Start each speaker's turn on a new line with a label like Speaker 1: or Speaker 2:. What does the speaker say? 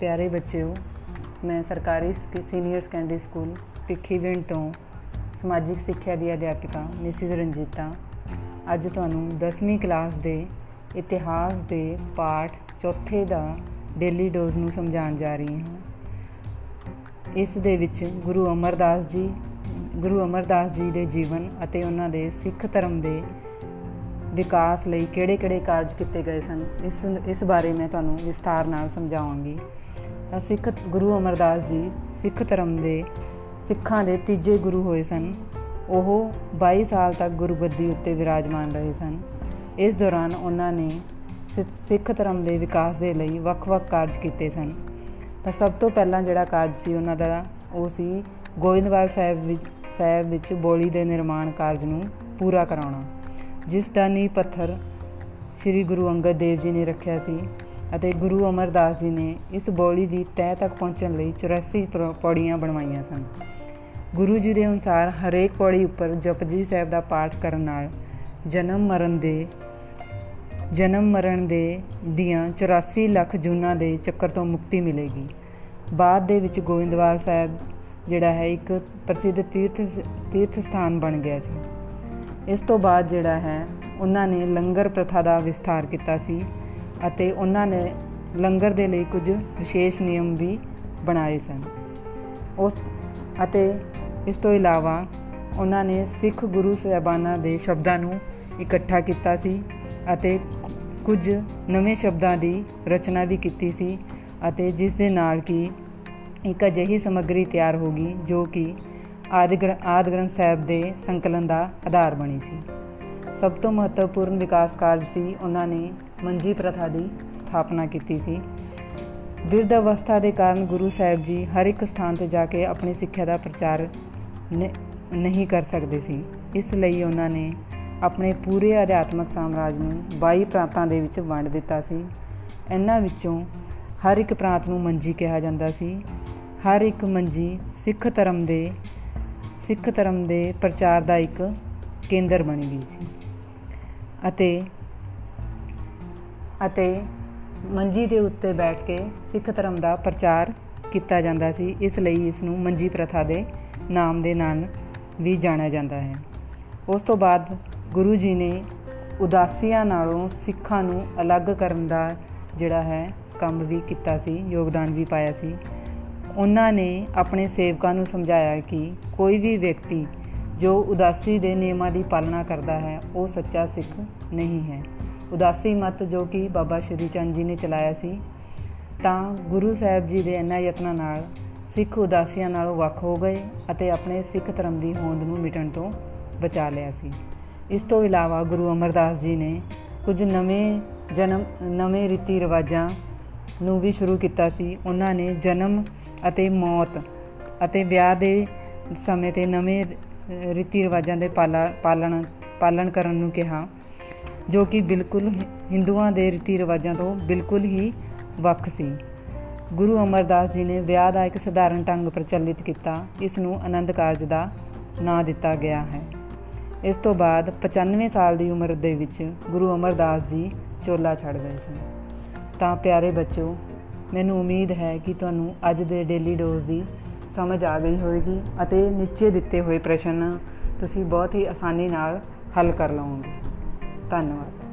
Speaker 1: ਪਿਆਰੇ ਬੱਚਿਓ, ਮੈਂ ਸਰਕਾਰੀ ਸੀਨੀਅਰ ਸੈਕੰਡਰੀ ਸਕੂਲ ਭਿੱਖੀਵਿੰਡ ਤੋਂ ਸਮਾਜਿਕ ਸਿੱਖਿਆ ਦੀ ਅਧਿਆਪਿਕਾ ਮਿਸਿਸ ਰਣਜੀਤਾ। ਅੱਜ ਤੁਹਾਨੂੰ 10ਵੀਂ ਕਲਾਸ ਦੇ ਇਤਿਹਾਸ ਦੇ ਪਾਠ ਚੌਥੇ ਦਾ ਡੇਲੀ ਡੋਜ਼ ਨੂੰ ਸਮਝਾਉਣ ਜਾ ਰਹੀ ਹਾਂ। ਇਸ ਦੇ ਵਿੱਚ ਗੁਰੂ ਅਮਰਦਾਸ ਜੀ, ਗੁਰੂ ਅਮਰਦਾਸ ਜੀ ਦੇ ਜੀਵਨ ਅਤੇ ਉਹਨਾਂ ਦੇ ਸਿੱਖ ਧਰਮ ਦੇ ਵਿਕਾਸ ਲਈ ਕਿਹੜੇ-ਕਿਹੜੇ ਕਾਰਜ ਕੀਤੇ ਗਏ ਸਨ, ਇਸ ਇਸ ਬਾਰੇ ਮੈਂ ਤੁਹਾਨੂੰ ਵਿਸਥਾਰ ਨਾਲ ਸਮਝਾਵਾਂਗੀ। ਤਾਂ ਸਿੱਖ ਗੁਰੂ ਅਮਰਦਾਸ ਜੀ ਸਿੱਖ ਧਰਮ ਦੇ ਸਿੱਖਾਂ ਦੇ ਤੀਜੇ ਗੁਰੂ ਹੋਏ ਸਨ। ਉਹ 22 ਸਾਲ ਤੱਕ ਗੁਰਗੱਦੀ ਉੱਤੇ ਵਿਰਾਜਮਾਨ ਰਹੇ ਸਨ। ਇਸ ਦੌਰਾਨ ਉਹਨਾਂ ਨੇ ਸਿੱਖ ਧਰਮ ਦੇ ਵਿਕਾਸ ਦੇ ਲਈ ਵੱਖ-ਵੱਖ ਕਾਰਜ ਕੀਤੇ ਸਨ। ਤਾਂ ਸਭ ਤੋਂ ਪਹਿਲਾਂ ਜਿਹੜਾ ਕਾਰਜ ਸੀ ਉਹਨਾਂ ਦਾ, ਉਹ ਸੀ ਗੋਇੰਦਵਾਲ ਸਾਹਿਬ ਵਿੱਚ ਸਾਹਿਬ ਵਿੱਚ ਬੋਲੀ ਦੇ ਨਿਰਮਾਣ ਕਾਰਜ ਨੂੰ ਪੂਰਾ ਕਰਾਉਣਾ। ਜਿਸ ਦਾ ਨੀਂਹ ਪੱਥਰ ਸ੍ਰੀ ਗੁਰੂ ਅੰਗਦ ਦੇਵ ਜੀ ਨੇ ਰੱਖਿਆ ਸੀ ਅਤੇ ਗੁਰੂ ਅਮਰਦਾਸ ਜੀ ਨੇ ਇਸ ਬੋਲੀ ਦੀ ਤਹਿ ਤੱਕ ਪਹੁੰਚਣ ਲਈ 84 ਪੌੜੀਆਂ ਬਣਵਾਈਆਂ ਸਨ। ਗੁਰੂ ਜੀ ਦੇ ਅਨੁਸਾਰ ਹਰੇਕ ਪੌੜੀ ਉੱਪਰ ਜਪਜੀ ਸਾਹਿਬ ਦਾ ਪਾਠ ਕਰਨ ਨਾਲ ਜਨਮ ਮਰਨ ਦੇ, ਜਨਮ ਮਰਨ ਦੇ ਦੀਆਂ 84 ਲੱਖ ਜੂਨਾਂ ਦੇ ਚੱਕਰ ਤੋਂ ਮੁਕਤੀ ਮਿਲੇਗੀ। ਬਾਅਦ ਦੇ ਵਿੱਚ ਗੋਇੰਦਵਾਲ ਸਾਹਿਬ ਜਿਹੜਾ ਹੈ ਇੱਕ ਪ੍ਰਸਿੱਧ ਤੀਰਥ ਤੀਰਥ ਸਥਾਨ ਬਣ ਗਿਆ ਸੀ। ਇਸ ਤੋਂ ਬਾਅਦ ਜਿਹੜਾ ਹੈ, ਉਹਨਾਂ ਨੇ ਲੰਗਰ ਪ੍ਰਥਾ ਦਾ ਵਿਸਥਾਰ ਕੀਤਾ ਸੀ ਅਤੇ ਉਹਨਾਂ ਨੇ ਲੰਗਰ ਦੇ ਲਈ ਕੁਝ ਵਿਸ਼ੇਸ਼ ਨਿਯਮ ਵੀ ਬਣਾਏ ਸਨ। ਉਸ ਅਤੇ ਇਸ ਤੋਂ ਇਲਾਵਾ ਉਹਨਾਂ ਨੇ ਸਿੱਖ ਗੁਰੂ ਸਾਹਿਬਾਨਾਂ ਦੇ ਸ਼ਬਦਾਂ ਨੂੰ ਇਕੱਠਾ ਕੀਤਾ ਸੀ ਅਤੇ ਕੁਝ ਨਵੇਂ ਸ਼ਬਦਾਂ ਦੀ ਰਚਨਾ ਵੀ ਕੀਤੀ ਸੀ ਅਤੇ ਜਿਸ ਦੇ ਨਾਲ ਕਿ ਇੱਕ ਅਜਿਹੀ ਸਮੱਗਰੀ ਤਿਆਰ ਹੋ ਗਈ ਜੋ ਕਿ ਆਦਿ ਆਦਿ ਗ੍ਰੰਥ ਸਾਹਿਬ ਦੇ ਸੰਕਲਨ ਦਾ ਆਧਾਰ ਬਣੀ ਸੀ। ਸਭ ਤੋਂ ਮਹੱਤਵਪੂਰਨ ਵਿਕਾਸ ਕਾਰਜ ਸੀ ਉਹਨਾਂ ਨੇ ਮੰਜੀ ਪ੍ਰਥਾ ਦੀ ਸਥਾਪਨਾ ਕੀਤੀ ਸੀ। ਬਿਰਧ ਅਵਸਥਾ ਦੇ ਕਾਰਨ ਗੁਰੂ ਸਾਹਿਬ ਜੀ ਹਰ ਇੱਕ ਸਥਾਨ ਤੇ ਜਾ ਕੇ ਆਪਣੀ ਸਿੱਖਿਆ ਦਾ ਪ੍ਰਚਾਰ ਨਹੀਂ ਕਰ ਸਕਦੇ ਸੀ। ਇਸ ਲਈ ਉਹਨਾਂ ਨੇ ਆਪਣੇ ਪੂਰੇ ਅਧਿਆਤਮਕ ਸਾਮਰਾਜ ਨੂੰ 22 ਪ੍ਰਾਂਤਾਂ ਦੇ ਵਿੱਚ ਵੰਡ ਦਿੱਤਾ ਸੀ। ਇਹਨਾਂ ਵਿੱਚੋਂ ਹਰ ਇੱਕ ਪ੍ਰਾਂਤ ਨੂੰ ਮੰਜੀ ਕਿਹਾ ਜਾਂਦਾ ਸੀ। ਹਰ ਇੱਕ ਮੰਜੀ ਸਿੱਖ ਧਰਮ ਦੇ ਸਿੱਖ ਧਰਮ ਦੇ ਪ੍ਰਚਾਰ ਦਾ ਇੱਕ ਕੇਂਦਰ ਬਣੀ ਗਈ ਸੀ। ਅਤੇ ਅਤੇ ਮੰਜੀ ਦੇ ਉੱਤੇ ਬੈਠ ਕੇ ਸਿੱਖ ਧਰਮ ਦਾ ਪ੍ਰਚਾਰ ਕੀਤਾ ਜਾਂਦਾ ਸੀ। ਇਸ ਲਈ ਇਸ ਨੂੰ ਮੰਜੀ ਪ੍ਰਥਾ ਦੇ ਨਾਮ ਦੇ ਨਾਲ ਵੀ ਜਾਣਿਆ ਜਾਂਦਾ ਹੈ। ਉਸ ਤੋਂ ਬਾਅਦ ਗੁਰੂ ਜੀ ਨੇ ਉਦਾਸੀਆਂ ਨਾਲੋਂ ਸਿੱਖਾਂ ਨੂੰ ਅਲੱਗ ਕਰਨ ਦਾ ਜਿਹੜਾ ਹੈ ਕੰਮ ਵੀ ਕੀਤਾ ਸੀ, ਯੋਗਦਾਨ ਵੀ ਪਾਇਆ ਸੀ। ਉਹਨਾਂ ਨੇ ਆਪਣੇ ਸੇਵਕਾਂ ਨੂੰ ਸਮਝਾਇਆ ਕਿ ਕੋਈ ਵੀ ਵਿਅਕਤੀ ਜੋ ਉਦਾਸੀ ਦੇ ਨਿਯਮਾਂ ਦੀ ਪਾਲਣਾ ਕਰਦਾ ਹੈ, ਉਹ ਸੱਚਾ ਸਿੱਖ ਨਹੀਂ ਹੈ। ਉਦਾਸੀ ਮਤ ਜੋ ਕਿ ਬਾਬਾ ਸ਼੍ਰੀ ਚੰਦ ਜੀ ਨੇ ਚਲਾਇਆ ਸੀ, ਤਾਂ ਗੁਰੂ ਸਾਹਿਬ ਜੀ ਦੇ ਇਹਨਾਂ ਯਤਨਾਂ ਨਾਲ ਸਿੱਖ ਉਦਾਸੀਆਂ ਨਾਲੋਂ ਵੱਖ ਹੋ ਗਏ ਅਤੇ ਆਪਣੇ ਸਿੱਖ ਧਰਮ ਦੀ ਹੋਂਦ ਨੂੰ ਮਿਟਣ ਤੋਂ ਬਚਾ ਲਿਆ ਸੀ। ਇਸ ਤੋਂ ਇਲਾਵਾ ਗੁਰੂ ਅਮਰਦਾਸ ਜੀ ਨੇ ਕੁਝ ਨਵੇਂ ਜਨਮ, ਨਵੇਂ ਰੀਤੀ ਰਿਵਾਜਾਂ ਨੂੰ ਵੀ ਸ਼ੁਰੂ ਕੀਤਾ ਸੀ। ਉਹਨਾਂ ਨੇ ਜਨਮ ਅਤੇ ਮੌਤ ਅਤੇ ਵਿਆਹ ਦੇ ਸਮੇਂ ਤੇ ਨਵੇਂ ਰੀਤੀ ਰਿਵਾਜਾਂ ਦੇ ਪਾਲਣ ਪਾਲਣ ਕਰਨ ਨੂੰ ਕਿਹਾ, ਜੋ ਕਿ ਬਿਲਕੁਲ ਹਿੰਦੂਆਂ ਦੇ ਰੀਤੀ ਰਿਵਾਜਾਂ ਤੋਂ ਬਿਲਕੁਲ ਹੀ ਵੱਖ ਸੀ। ਗੁਰੂ ਅਮਰਦਾਸ ਜੀ ਨੇ ਵਿਆਹ ਦਾ ਇੱਕ ਸਧਾਰਨ ਢੰਗ ਪ੍ਰਚਲਿਤ ਕੀਤਾ, ਇਸ ਨੂੰ ਆਨੰਦ ਕਾਰਜ ਦਾ ਨਾਂ ਦਿੱਤਾ ਗਿਆ ਹੈ। ਇਸ ਤੋਂ ਬਾਅਦ 95 ਸਾਲ ਦੀ ਉਮਰ ਦੇ ਵਿੱਚ ਗੁਰੂ ਅਮਰਦਾਸ ਜੀ ਚੋਲਾ ਛੱਡ ਗਏ ਸਨ। ਤਾਂ ਪਿਆਰੇ ਬੱਚਿਓ ਮੈਨੂੰ ਉਮੀਦ ਹੈ ਕਿ ਤੁਹਾਨੂੰ ਅੱਜ ਦੇ ਡੇਲੀ ਡੋਜ਼ ਦੀ ਸਮਝ ਆ ਗਈ ਹੋਵੇਗੀ ਅਤੇ ਨੀਚੇ ਦਿੱਤੇ ਹੋਏ ਪ੍ਰਸ਼ਨ ਤੁਸੀਂ ਬਹੁਤ ਹੀ ਆਸਾਨੀ ਨਾਲ ਹੱਲ ਕਰ ਲਵੋਗੇ। ਧੰਨਵਾਦ।